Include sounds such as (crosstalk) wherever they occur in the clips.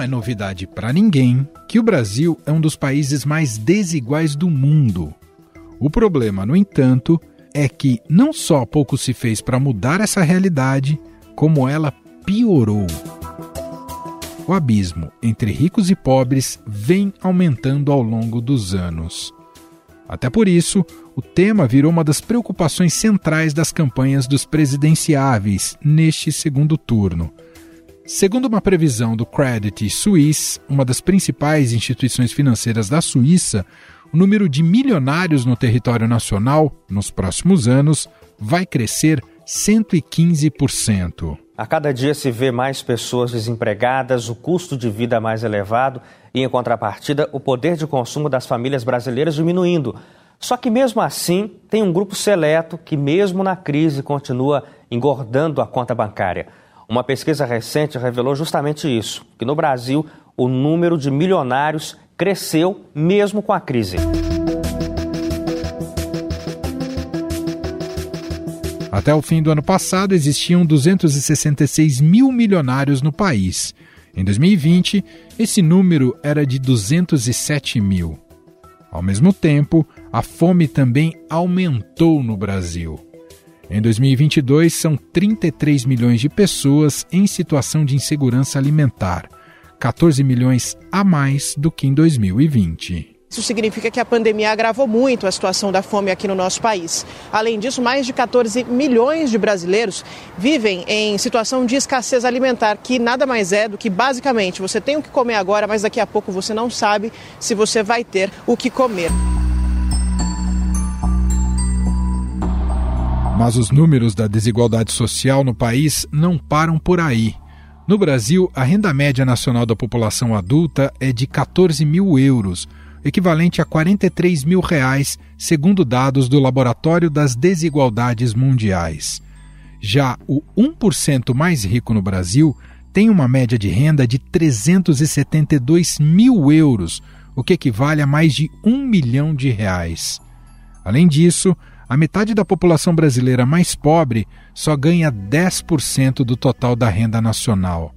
Não é novidade para ninguém que o Brasil é um dos países mais desiguais do mundo. O problema, no entanto, é que não só pouco se fez para mudar essa realidade, como ela piorou. O abismo entre ricos e pobres vem aumentando ao longo dos anos. Até por isso, o tema virou uma das preocupações centrais das campanhas dos presidenciáveis neste segundo turno. Segundo uma previsão do Credit Suisse, uma das principais instituições financeiras da Suíça, o número de milionários no território nacional, nos próximos anos, vai crescer 115%. A cada dia se vê mais pessoas desempregadas, o custo de vida mais elevado e, em contrapartida, o poder de consumo das famílias brasileiras diminuindo. Só que, mesmo assim, tem um grupo seleto que, mesmo na crise, continua engordando a conta bancária. Uma pesquisa recente revelou justamente isso: que no Brasil o número de milionários cresceu mesmo com a crise. Até o fim do ano passado, existiam 266 mil milionários no país. Em 2020, esse número era de 207 mil. Ao mesmo tempo, a fome também aumentou no Brasil. Em 2022, são 33 milhões de pessoas em situação de insegurança alimentar, 14 milhões a mais do que em 2020. Isso significa que a pandemia agravou muito a situação da fome aqui no nosso país. Além disso, mais de 14 milhões de brasileiros vivem em situação de escassez alimentar, que nada mais é do que basicamente você tem o que comer agora, mas daqui a pouco você não sabe se você vai ter o que comer. Mas os números da desigualdade social no país não param por aí. No Brasil, a renda média nacional da população adulta é de 14 mil euros equivalente a 43 mil reais, segundo dados do Laboratório das Desigualdades Mundiais. Já o 1% mais rico no Brasil tem uma média de renda de 372 mil euros, o que equivale a mais de um milhão de reais. Além disso, a metade da população brasileira mais pobre só ganha 10% do total da renda nacional.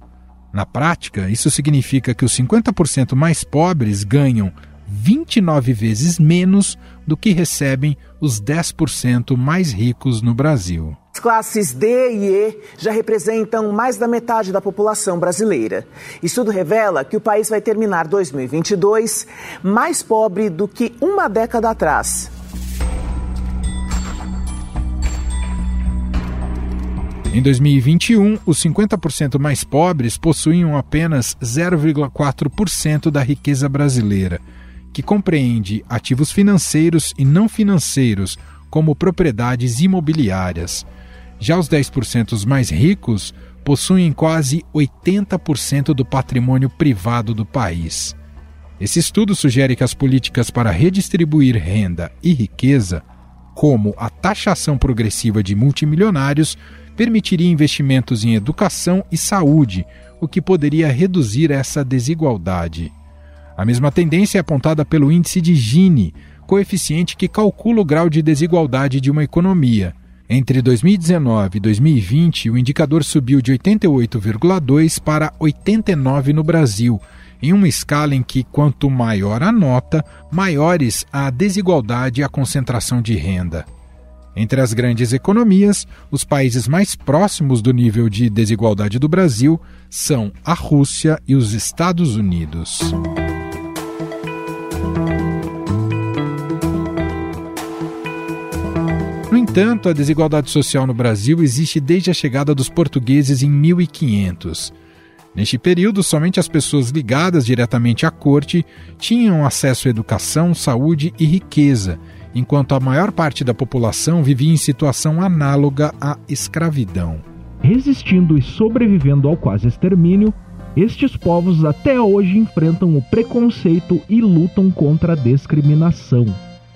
Na prática, isso significa que os 50% mais pobres ganham 29 vezes menos do que recebem os 10% mais ricos no Brasil. As classes D e E já representam mais da metade da população brasileira. Estudo revela que o país vai terminar 2022 mais pobre do que uma década atrás. Em 2021, os 50% mais pobres possuíam apenas 0,4% da riqueza brasileira que compreende ativos financeiros e não financeiros, como propriedades imobiliárias. Já os 10% mais ricos possuem quase 80% do patrimônio privado do país. Esse estudo sugere que as políticas para redistribuir renda e riqueza, como a taxação progressiva de multimilionários, permitiria investimentos em educação e saúde, o que poderia reduzir essa desigualdade. A mesma tendência é apontada pelo índice de Gini, coeficiente que calcula o grau de desigualdade de uma economia. Entre 2019 e 2020, o indicador subiu de 88,2 para 89 no Brasil, em uma escala em que, quanto maior a nota, maiores a desigualdade e a concentração de renda. Entre as grandes economias, os países mais próximos do nível de desigualdade do Brasil são a Rússia e os Estados Unidos. No entanto, a desigualdade social no Brasil existe desde a chegada dos portugueses em 1500. Neste período, somente as pessoas ligadas diretamente à corte tinham acesso à educação, saúde e riqueza, enquanto a maior parte da população vivia em situação análoga à escravidão. Resistindo e sobrevivendo ao quase extermínio, estes povos até hoje enfrentam o preconceito e lutam contra a discriminação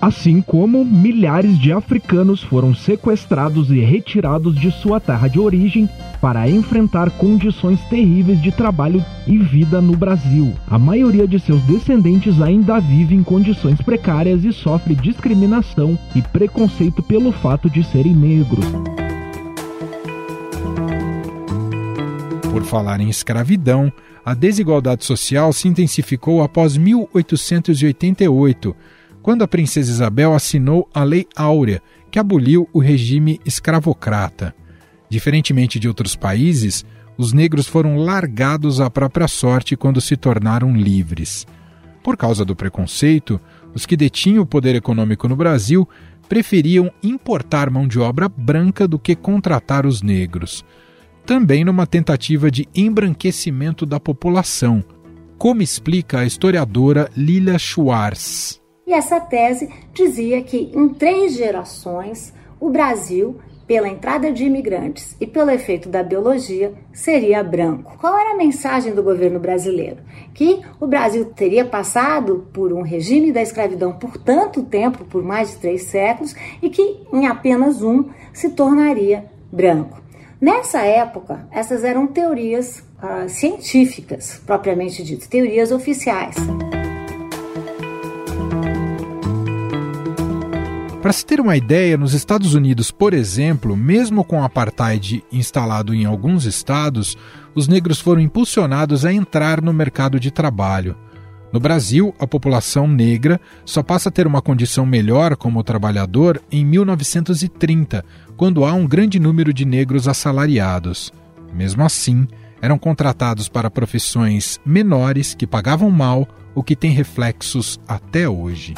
assim como milhares de africanos foram sequestrados e retirados de sua terra de origem para enfrentar condições terríveis de trabalho e vida no Brasil. A maioria de seus descendentes ainda vive em condições precárias e sofre discriminação e preconceito pelo fato de serem negros. Por falar em escravidão, a desigualdade social se intensificou após 1888, quando a princesa Isabel assinou a Lei Áurea, que aboliu o regime escravocrata. Diferentemente de outros países, os negros foram largados à própria sorte quando se tornaram livres. Por causa do preconceito, os que detinham o poder econômico no Brasil preferiam importar mão de obra branca do que contratar os negros. Também numa tentativa de embranquecimento da população, como explica a historiadora Lila Schwartz. E essa tese dizia que em três gerações o Brasil pela entrada de imigrantes e pelo efeito da biologia, seria branco. Qual era a mensagem do governo brasileiro? Que o Brasil teria passado por um regime da escravidão por tanto tempo, por mais de três séculos, e que em apenas um se tornaria branco. Nessa época, essas eram teorias uh, científicas, propriamente dito, teorias oficiais. Para se ter uma ideia, nos Estados Unidos, por exemplo, mesmo com o apartheid instalado em alguns estados, os negros foram impulsionados a entrar no mercado de trabalho. No Brasil, a população negra só passa a ter uma condição melhor como trabalhador em 1930, quando há um grande número de negros assalariados. Mesmo assim, eram contratados para profissões menores que pagavam mal, o que tem reflexos até hoje.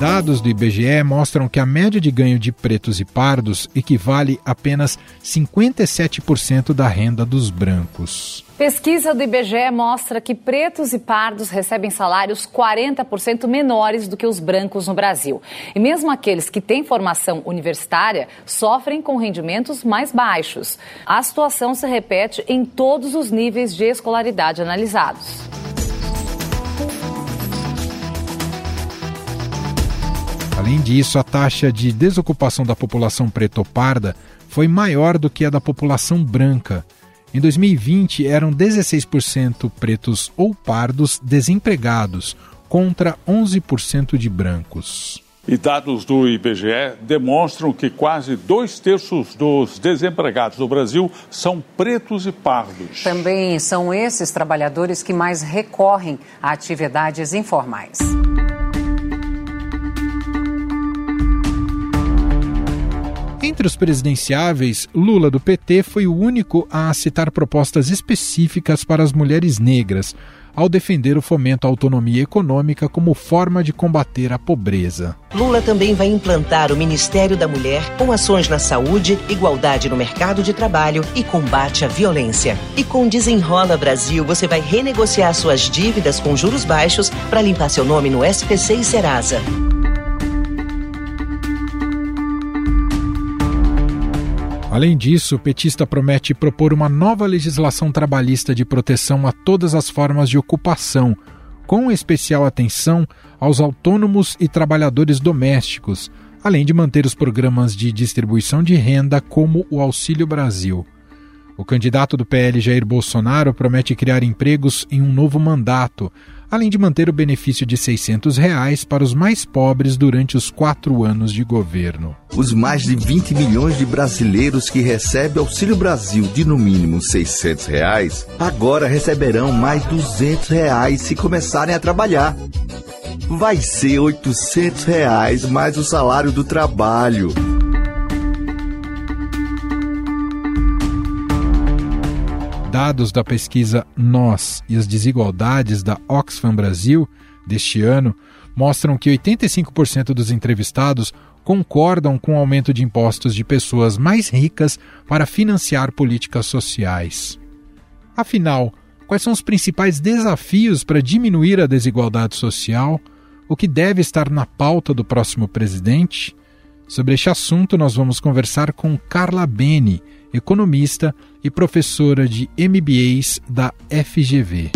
Dados do IBGE mostram que a média de ganho de pretos e pardos equivale a apenas 57% da renda dos brancos. Pesquisa do IBGE mostra que pretos e pardos recebem salários 40% menores do que os brancos no Brasil. E mesmo aqueles que têm formação universitária sofrem com rendimentos mais baixos. A situação se repete em todos os níveis de escolaridade analisados. Além disso, a taxa de desocupação da população preta ou parda foi maior do que a da população branca. Em 2020, eram 16% pretos ou pardos desempregados, contra 11% de brancos. E dados do IBGE demonstram que quase dois terços dos desempregados do Brasil são pretos e pardos. Também são esses trabalhadores que mais recorrem a atividades informais. Entre os presidenciáveis, Lula do PT foi o único a citar propostas específicas para as mulheres negras, ao defender o fomento à autonomia econômica como forma de combater a pobreza. Lula também vai implantar o Ministério da Mulher com ações na saúde, igualdade no mercado de trabalho e combate à violência. E com Desenrola Brasil, você vai renegociar suas dívidas com juros baixos para limpar seu nome no SPC e Serasa. Além disso, o petista promete propor uma nova legislação trabalhista de proteção a todas as formas de ocupação, com especial atenção aos autônomos e trabalhadores domésticos, além de manter os programas de distribuição de renda como o Auxílio Brasil. O candidato do PL Jair Bolsonaro promete criar empregos em um novo mandato, além de manter o benefício de 600 reais para os mais pobres durante os quatro anos de governo. Os mais de 20 milhões de brasileiros que recebem Auxílio Brasil de no mínimo 600 reais, agora receberão mais 200 reais se começarem a trabalhar. Vai ser 800 reais mais o salário do trabalho. Dados da pesquisa Nós e as Desigualdades da Oxfam Brasil deste ano mostram que 85% dos entrevistados concordam com o aumento de impostos de pessoas mais ricas para financiar políticas sociais. Afinal, quais são os principais desafios para diminuir a desigualdade social? O que deve estar na pauta do próximo presidente? Sobre este assunto, nós vamos conversar com Carla Beni, economista e professora de MBAs da FGV.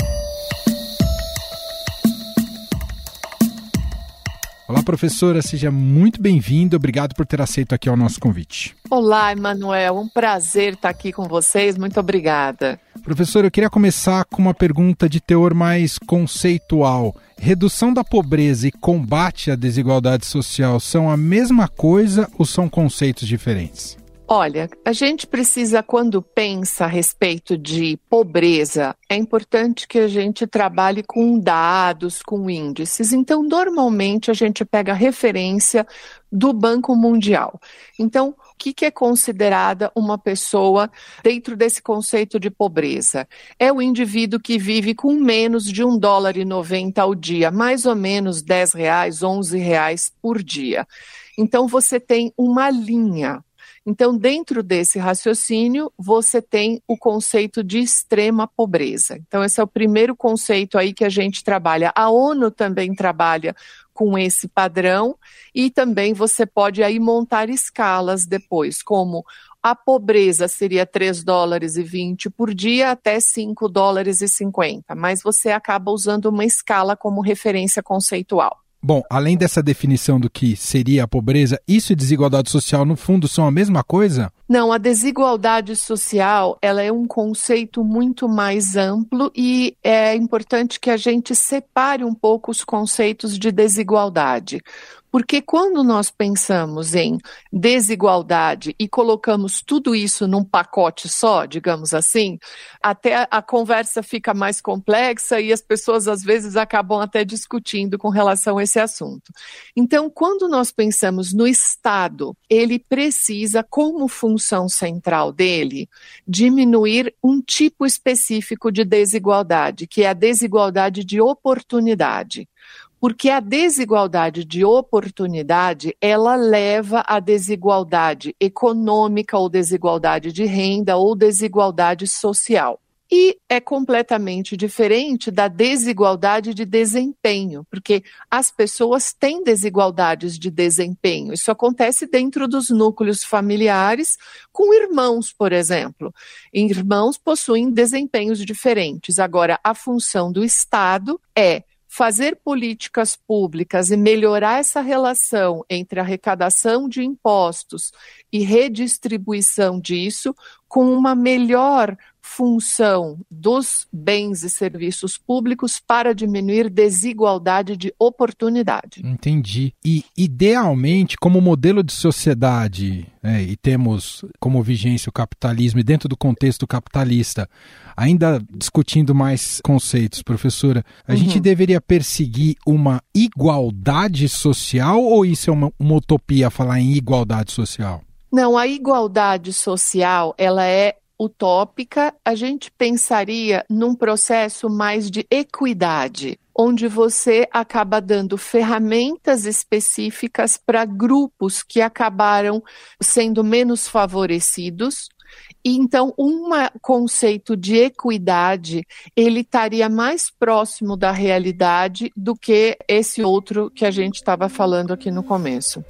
Olá, professora, seja muito bem-vinda. Obrigado por ter aceito aqui o nosso convite. Olá, Emanuel. Um prazer estar aqui com vocês. Muito obrigada. Professor, eu queria começar com uma pergunta de teor mais conceitual. Redução da pobreza e combate à desigualdade social são a mesma coisa ou são conceitos diferentes? Olha, a gente precisa, quando pensa a respeito de pobreza, é importante que a gente trabalhe com dados, com índices. Então, normalmente, a gente pega a referência do Banco Mundial. Então, o que, que é considerada uma pessoa dentro desse conceito de pobreza? É o indivíduo que vive com menos de um dólar e noventa ao dia, mais ou menos 10 reais, 11 reais por dia. Então, você tem uma linha então, dentro desse raciocínio, você tem o conceito de extrema pobreza. Então, esse é o primeiro conceito aí que a gente trabalha. A ONU também trabalha com esse padrão e também você pode aí montar escalas depois, como a pobreza seria 3 dólares e 20 por dia até 5 dólares e 50, mas você acaba usando uma escala como referência conceitual. Bom, além dessa definição do que seria a pobreza, isso e desigualdade social, no fundo, são a mesma coisa? Não, a desigualdade social ela é um conceito muito mais amplo e é importante que a gente separe um pouco os conceitos de desigualdade. Porque quando nós pensamos em desigualdade e colocamos tudo isso num pacote só, digamos assim, até a conversa fica mais complexa e as pessoas às vezes acabam até discutindo com relação a esse assunto. Então, quando nós pensamos no Estado, ele precisa, como função central dele, diminuir um tipo específico de desigualdade, que é a desigualdade de oportunidade porque a desigualdade de oportunidade, ela leva à desigualdade econômica ou desigualdade de renda ou desigualdade social. E é completamente diferente da desigualdade de desempenho, porque as pessoas têm desigualdades de desempenho. Isso acontece dentro dos núcleos familiares, com irmãos, por exemplo. Irmãos possuem desempenhos diferentes. Agora, a função do Estado é fazer políticas públicas e melhorar essa relação entre arrecadação de impostos e redistribuição disso com uma melhor função dos bens e serviços públicos para diminuir desigualdade de oportunidade. Entendi. E, idealmente, como modelo de sociedade, né, e temos como vigência o capitalismo, e dentro do contexto capitalista, ainda discutindo mais conceitos, professora, a uhum. gente deveria perseguir uma igualdade social ou isso é uma, uma utopia falar em igualdade social? Não, a igualdade social, ela é utópica, a gente pensaria num processo mais de equidade, onde você acaba dando ferramentas específicas para grupos que acabaram sendo menos favorecidos. E então, um conceito de equidade, ele estaria mais próximo da realidade do que esse outro que a gente estava falando aqui no começo.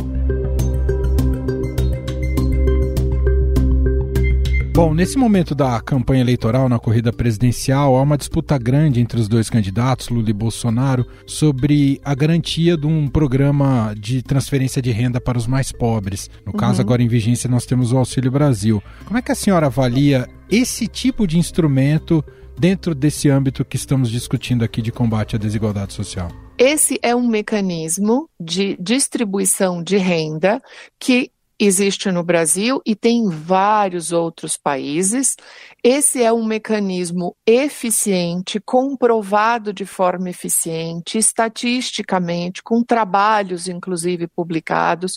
Bom, nesse momento da campanha eleitoral na corrida presidencial, há uma disputa grande entre os dois candidatos, Lula e Bolsonaro, sobre a garantia de um programa de transferência de renda para os mais pobres. No uhum. caso, agora em vigência, nós temos o Auxílio Brasil. Como é que a senhora avalia esse tipo de instrumento dentro desse âmbito que estamos discutindo aqui de combate à desigualdade social? Esse é um mecanismo de distribuição de renda que existe no Brasil e tem em vários outros países. Esse é um mecanismo eficiente, comprovado de forma eficiente, estatisticamente, com trabalhos, inclusive, publicados,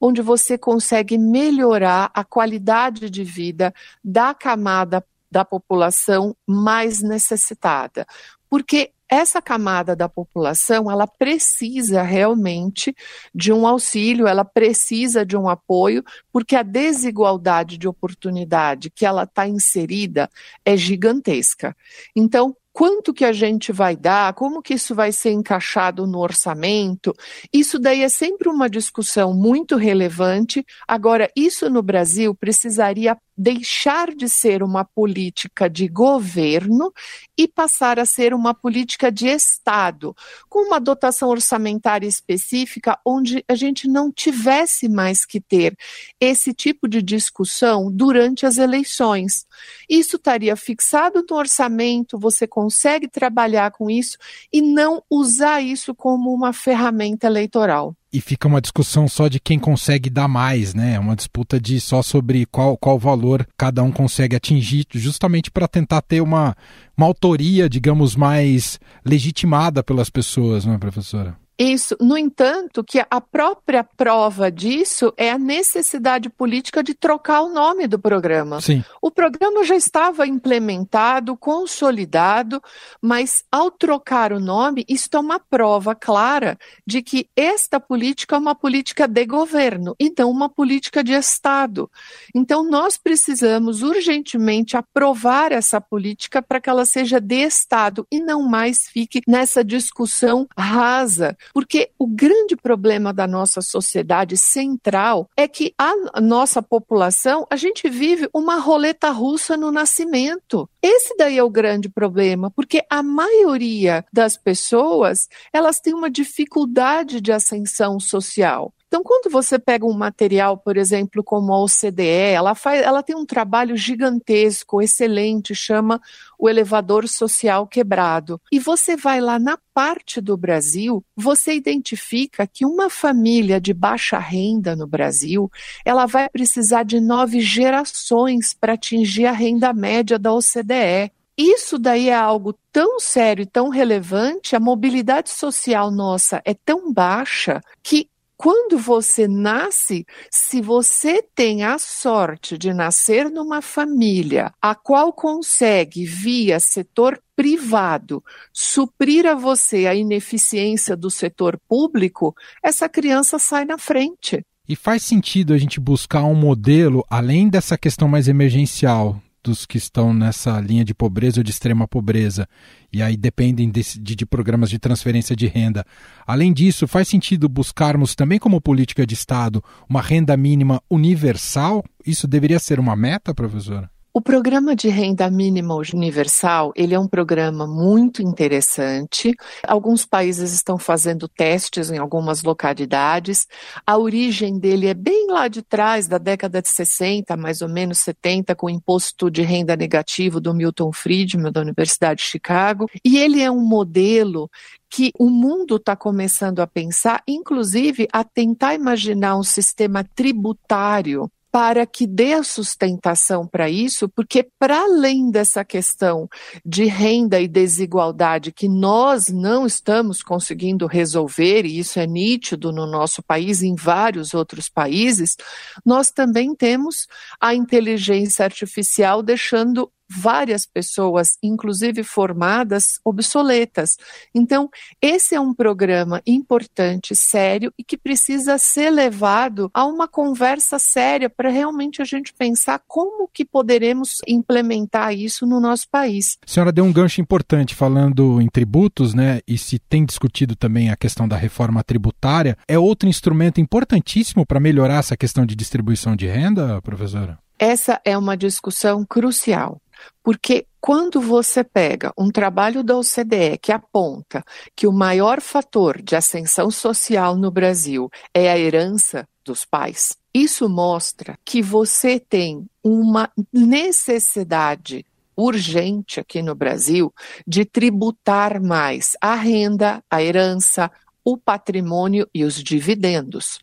onde você consegue melhorar a qualidade de vida da camada da população mais necessitada. Porque essa camada da população, ela precisa realmente de um auxílio, ela precisa de um apoio, porque a desigualdade de oportunidade que ela está inserida é gigantesca. Então, quanto que a gente vai dar, como que isso vai ser encaixado no orçamento, isso daí é sempre uma discussão muito relevante. Agora, isso no Brasil precisaria deixar de ser uma política de governo e passar a ser uma política de Estado, com uma dotação orçamentária específica, onde a gente não tivesse mais que ter esse tipo de discussão durante as eleições. Isso estaria fixado no orçamento, você consegue trabalhar com isso e não usar isso como uma ferramenta eleitoral e fica uma discussão só de quem consegue dar mais, né? Uma disputa de só sobre qual, qual valor cada um consegue atingir, justamente para tentar ter uma, uma autoria, digamos, mais legitimada pelas pessoas, não é, professora? Isso, no entanto, que a própria prova disso é a necessidade política de trocar o nome do programa. Sim. O programa já estava implementado, consolidado, mas ao trocar o nome, isto é uma prova clara de que esta política é uma política de governo e não uma política de Estado. Então, nós precisamos urgentemente aprovar essa política para que ela seja de Estado e não mais fique nessa discussão rasa porque o grande problema da nossa sociedade central é que a nossa população, a gente vive uma roleta russa no nascimento. Esse daí é o grande problema, porque a maioria das pessoas, elas têm uma dificuldade de ascensão social. Então, quando você pega um material, por exemplo, como a OCDE, ela, faz, ela tem um trabalho gigantesco, excelente, chama o elevador social quebrado. E você vai lá na parte do Brasil, você identifica que uma família de baixa renda no Brasil, ela vai precisar de nove gerações para atingir a renda média da OCDE. Isso daí é algo tão sério e tão relevante, a mobilidade social nossa é tão baixa que quando você nasce, se você tem a sorte de nascer numa família a qual consegue, via setor privado, suprir a você a ineficiência do setor público, essa criança sai na frente. E faz sentido a gente buscar um modelo, além dessa questão mais emergencial, dos que estão nessa linha de pobreza ou de extrema pobreza, e aí dependem de, de, de, programas de transferência de renda. Além disso, faz sentido buscarmos também como política de Estado uma renda mínima universal? Isso deveria ser uma meta, professora? O programa de renda mínima universal, ele é um programa muito interessante. Alguns países estão fazendo testes em algumas localidades. A origem dele é bem lá de trás, da década de 60, mais ou menos 70, com o imposto de renda negativo do Milton Friedman, da Universidade de Chicago. E ele é um modelo que o mundo está começando a pensar, inclusive a tentar imaginar um sistema tributário para que dê sustentação para isso, porque para além dessa questão de renda e desigualdade que nós não estamos conseguindo resolver, e isso é nítido no nosso país e em vários outros países, nós também temos a inteligência artificial deixando várias pessoas, inclusive formadas, obsoletas. Então, esse é um programa importante, sério e que precisa ser levado a uma conversa séria para realmente a gente pensar como que poderemos implementar isso no nosso país. A senhora deu um gancho importante falando em tributos, né? E se tem discutido também a questão da reforma tributária, é outro instrumento importantíssimo para melhorar essa questão de distribuição de renda, professora? Essa é uma discussão crucial. Porque quando você pega um trabalho da OCDE que aponta que o maior fator de ascensão social no Brasil é a herança dos pais, isso mostra que você tem uma necessidade urgente aqui no Brasil de tributar mais a renda, a herança, o patrimônio e os dividendos.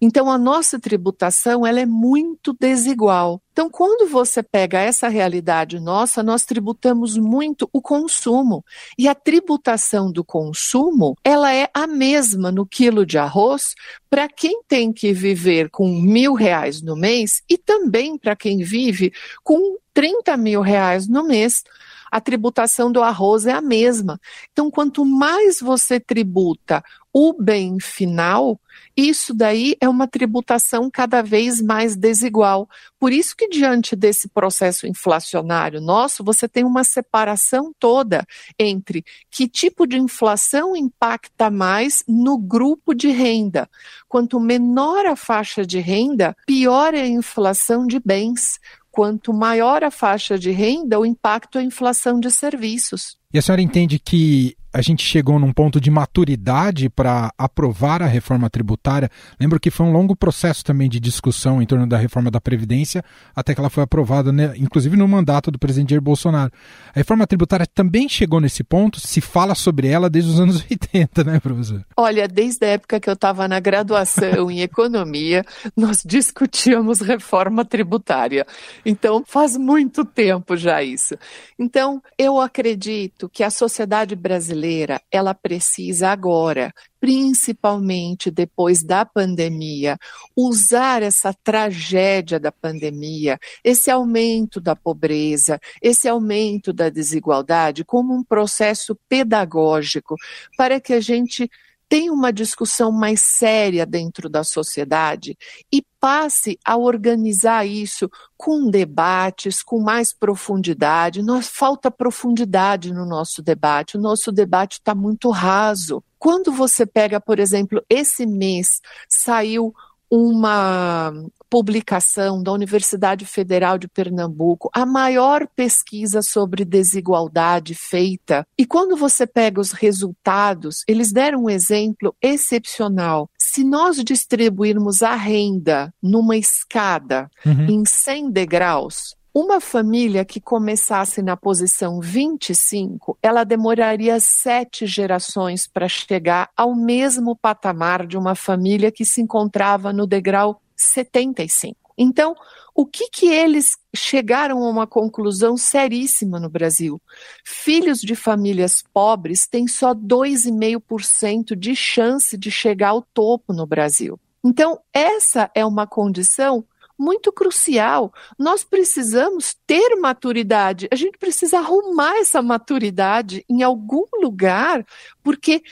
Então a nossa tributação ela é muito desigual. Então, quando você pega essa realidade nossa, nós tributamos muito o consumo. E a tributação do consumo, ela é a mesma no quilo de arroz para quem tem que viver com mil reais no mês e também para quem vive com 30 mil reais no mês a tributação do arroz é a mesma. Então, quanto mais você tributa o bem final, isso daí é uma tributação cada vez mais desigual. Por isso que diante desse processo inflacionário nosso, você tem uma separação toda entre que tipo de inflação impacta mais no grupo de renda. Quanto menor a faixa de renda, pior é a inflação de bens. Quanto maior a faixa de renda, o impacto é a inflação de serviços. E a senhora entende que a gente chegou num ponto de maturidade para aprovar a reforma tributária. Lembro que foi um longo processo também de discussão em torno da reforma da Previdência, até que ela foi aprovada, né, inclusive no mandato do presidente Jair Bolsonaro. A reforma tributária também chegou nesse ponto, se fala sobre ela desde os anos (laughs) 80, né, professor? Olha, desde a época que eu estava na graduação em economia, nós discutíamos reforma tributária. Então, faz muito tempo já isso. Então, eu acredito que a sociedade brasileira ela precisa agora, principalmente depois da pandemia, usar essa tragédia da pandemia, esse aumento da pobreza, esse aumento da desigualdade como um processo pedagógico para que a gente tem uma discussão mais séria dentro da sociedade e passe a organizar isso com debates, com mais profundidade. Nós falta profundidade no nosso debate. O nosso debate está muito raso. Quando você pega, por exemplo, esse mês saiu uma publicação da Universidade Federal de Pernambuco, a maior pesquisa sobre desigualdade feita. E quando você pega os resultados, eles deram um exemplo excepcional. Se nós distribuirmos a renda numa escada uhum. em 100 degraus, uma família que começasse na posição 25, ela demoraria sete gerações para chegar ao mesmo patamar de uma família que se encontrava no degrau 75. Então, o que que eles chegaram a uma conclusão seríssima no Brasil? Filhos de famílias pobres têm só 2,5% de chance de chegar ao topo no Brasil. Então, essa é uma condição muito crucial. Nós precisamos ter maturidade, a gente precisa arrumar essa maturidade em algum lugar, porque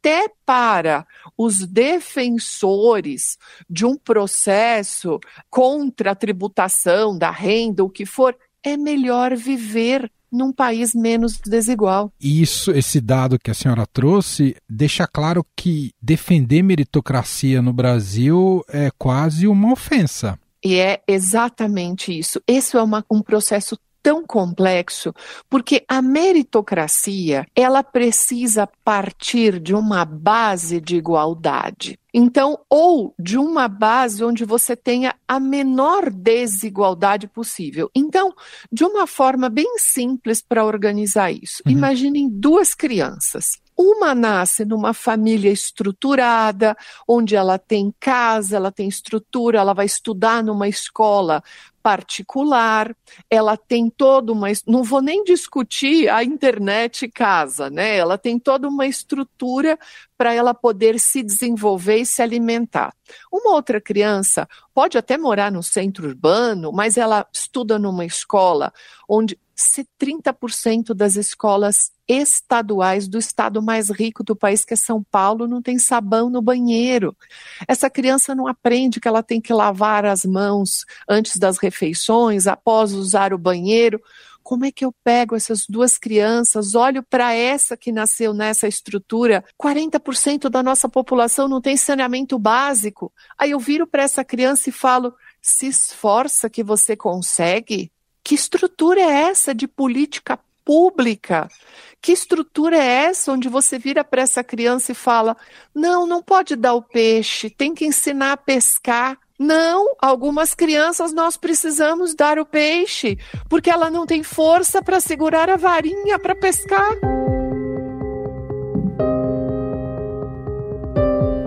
até para os defensores de um processo contra a tributação da renda, o que for, é melhor viver num país menos desigual. Isso, esse dado que a senhora trouxe, deixa claro que defender meritocracia no Brasil é quase uma ofensa. E é exatamente isso. Esse é uma, um processo tão complexo, porque a meritocracia, ela precisa partir de uma base de igualdade. Então, ou de uma base onde você tenha a menor desigualdade possível. Então, de uma forma bem simples para organizar isso. Uhum. Imaginem duas crianças. Uma nasce numa família estruturada, onde ela tem casa, ela tem estrutura, ela vai estudar numa escola particular, ela tem toda uma. Não vou nem discutir a internet casa, né? Ela tem toda uma estrutura para ela poder se desenvolver e se alimentar. Uma outra criança pode até morar no centro urbano, mas ela estuda numa escola onde 30% das escolas estaduais do estado mais rico do país, que é São Paulo, não tem sabão no banheiro. Essa criança não aprende que ela tem que lavar as mãos antes das refeições, após usar o banheiro. Como é que eu pego essas duas crianças, olho para essa que nasceu nessa estrutura? 40% da nossa população não tem saneamento básico. Aí eu viro para essa criança e falo: se esforça que você consegue. Que estrutura é essa de política pública? Que estrutura é essa onde você vira para essa criança e fala: não, não pode dar o peixe, tem que ensinar a pescar? Não, algumas crianças nós precisamos dar o peixe, porque ela não tem força para segurar a varinha para pescar.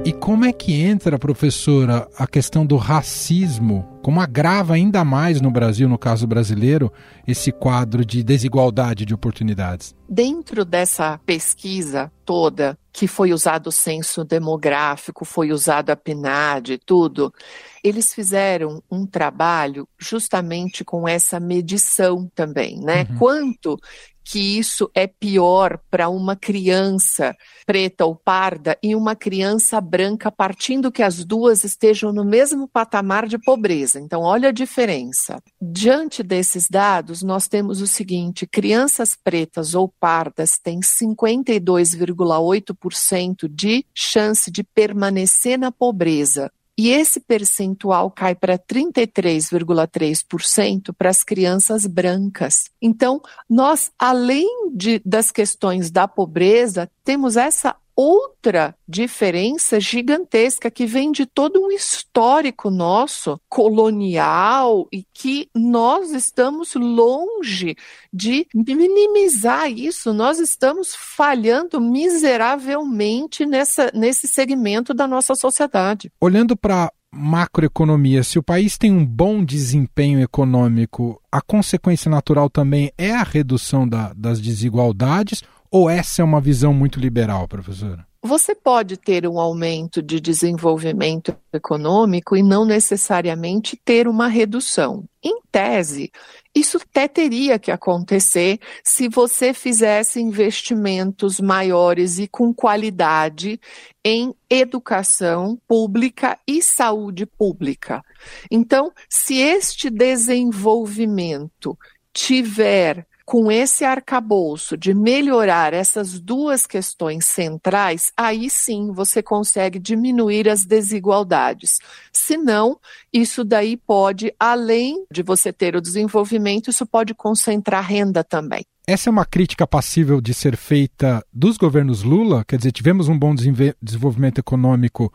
E como é que entra, professora, a questão do racismo? Como agrava ainda mais no Brasil, no caso brasileiro, esse quadro de desigualdade de oportunidades? Dentro dessa pesquisa toda, que foi usado o censo demográfico, foi usado a PNAD, tudo, eles fizeram um trabalho justamente com essa medição também, né? Uhum. Quanto que isso é pior para uma criança preta ou parda e uma criança branca, partindo que as duas estejam no mesmo patamar de pobreza. Então, olha a diferença. Diante desses dados, nós temos o seguinte: crianças pretas ou pardas têm 52,8% de chance de permanecer na pobreza e esse percentual cai para 33,3% para as crianças brancas. Então, nós, além de, das questões da pobreza, temos essa outra diferença gigantesca que vem de todo um histórico nosso colonial e que nós estamos longe de minimizar isso, nós estamos falhando miseravelmente nessa, nesse segmento da nossa sociedade. Olhando para macroeconomia, se o país tem um bom desempenho econômico, a consequência natural também é a redução da, das desigualdades ou essa é uma visão muito liberal, professora? Você pode ter um aumento de desenvolvimento econômico e não necessariamente ter uma redução. Em tese, isso até teria que acontecer se você fizesse investimentos maiores e com qualidade em educação pública e saúde pública. Então, se este desenvolvimento tiver com esse arcabouço de melhorar essas duas questões centrais, aí sim você consegue diminuir as desigualdades. Senão, isso daí pode, além de você ter o desenvolvimento, isso pode concentrar renda também. Essa é uma crítica passível de ser feita dos governos Lula? Quer dizer, tivemos um bom desenvolvimento econômico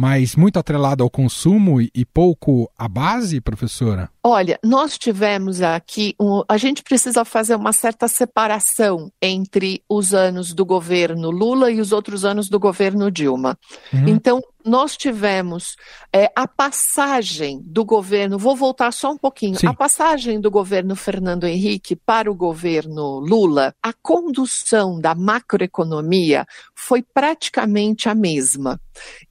mas muito atrelado ao consumo e pouco à base, professora? Olha, nós tivemos aqui, um, a gente precisa fazer uma certa separação entre os anos do governo Lula e os outros anos do governo Dilma. Uhum. Então, nós tivemos é, a passagem do governo, vou voltar só um pouquinho, Sim. a passagem do governo Fernando Henrique para o governo Lula, a condução da macroeconomia foi praticamente a mesma.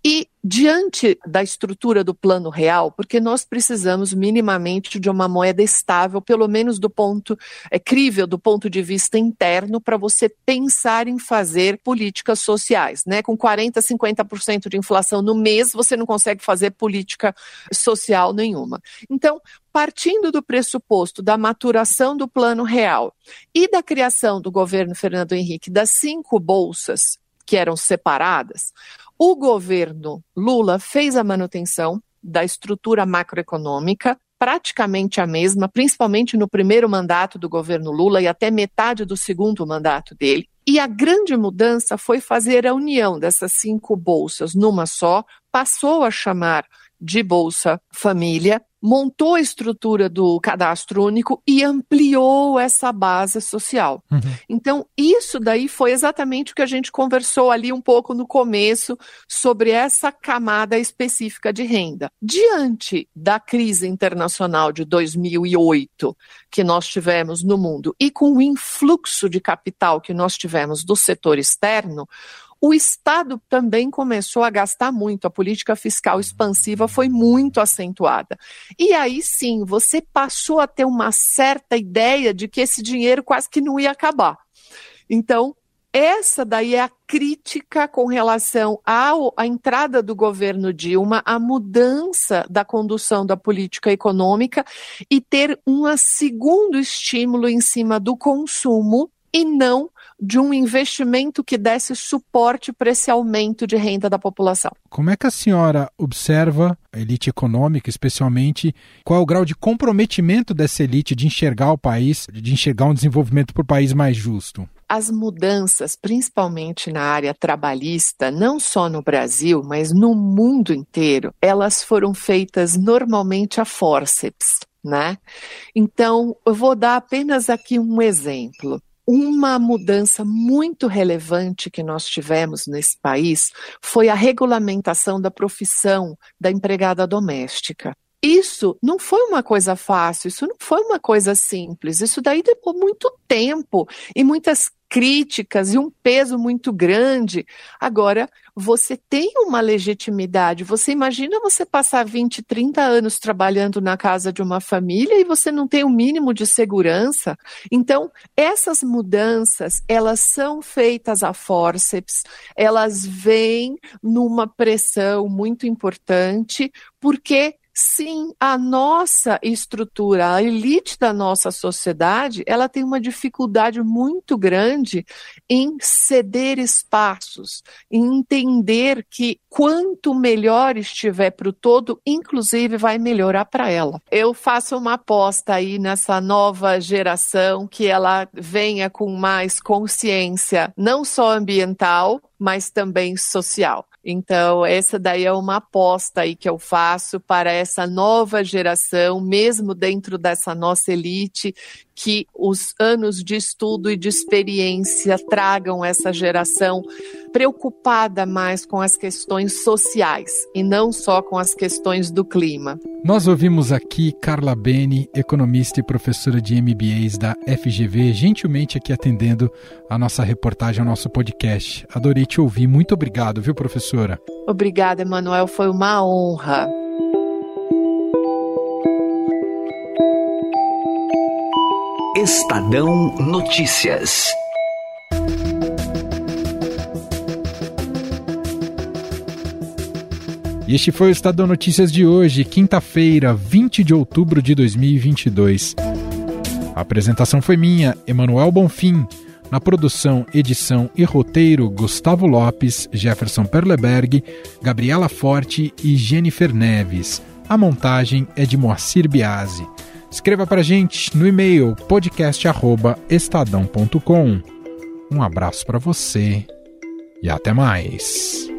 E diante da estrutura do plano real, porque nós precisamos minimamente de uma moeda estável, pelo menos do ponto é crível do ponto de vista interno, para você pensar em fazer políticas sociais, né? Com 40, 50% de inflação no mês, você não consegue fazer política social nenhuma. Então, partindo do pressuposto da maturação do plano real e da criação do governo Fernando Henrique das cinco bolsas que eram separadas, o governo Lula fez a manutenção da estrutura macroeconômica, praticamente a mesma, principalmente no primeiro mandato do governo Lula e até metade do segundo mandato dele. E a grande mudança foi fazer a união dessas cinco bolsas numa só, passou a chamar de Bolsa Família, montou a estrutura do cadastro único e ampliou essa base social. Uhum. Então, isso daí foi exatamente o que a gente conversou ali um pouco no começo sobre essa camada específica de renda. Diante da crise internacional de 2008 que nós tivemos no mundo e com o influxo de capital que nós tivemos do setor externo, o Estado também começou a gastar muito, a política fiscal expansiva foi muito acentuada. E aí sim, você passou a ter uma certa ideia de que esse dinheiro quase que não ia acabar. Então, essa daí é a crítica com relação ao, à entrada do governo Dilma, à mudança da condução da política econômica e ter um segundo estímulo em cima do consumo e não de um investimento que desse suporte para esse aumento de renda da população. Como é que a senhora observa a elite econômica, especialmente, qual é o grau de comprometimento dessa elite de enxergar o país, de enxergar um desenvolvimento para o país mais justo? As mudanças, principalmente na área trabalhista, não só no Brasil, mas no mundo inteiro, elas foram feitas normalmente a forceps. Né? Então, eu vou dar apenas aqui um exemplo. Uma mudança muito relevante que nós tivemos nesse país foi a regulamentação da profissão da empregada doméstica. Isso não foi uma coisa fácil, isso não foi uma coisa simples, isso daí demorou muito tempo e muitas críticas e um peso muito grande. Agora, você tem uma legitimidade. Você imagina você passar 20, 30 anos trabalhando na casa de uma família e você não tem o um mínimo de segurança? Então, essas mudanças, elas são feitas a forceps, elas vêm numa pressão muito importante, porque sim, a nossa estrutura, a elite da nossa sociedade, ela tem uma dificuldade muito grande em ceder espaços, em entender que quanto melhor estiver para o todo, inclusive vai melhorar para ela. Eu faço uma aposta aí nessa nova geração que ela venha com mais consciência, não só ambiental, mas também social. Então, essa daí é uma aposta aí que eu faço para essa nova geração, mesmo dentro dessa nossa elite, que os anos de estudo e de experiência tragam essa geração preocupada mais com as questões sociais e não só com as questões do clima. Nós ouvimos aqui Carla Beni, economista e professora de MBAs da FGV, gentilmente aqui atendendo a nossa reportagem, ao nosso podcast. Adorei te ouvir. Muito obrigado, viu, professora? Obrigada, Emanuel. Foi uma honra. Estadão Notícias. E este foi o Estadão Notícias de hoje, quinta-feira, 20 de outubro de 2022. A apresentação foi minha, Emanuel Bonfim. Na produção, edição e roteiro, Gustavo Lopes, Jefferson Perleberg, Gabriela Forte e Jennifer Neves. A montagem é de Moacir Biasi. Escreva para gente no e-mail podcast@estadão.com. Um abraço para você e até mais.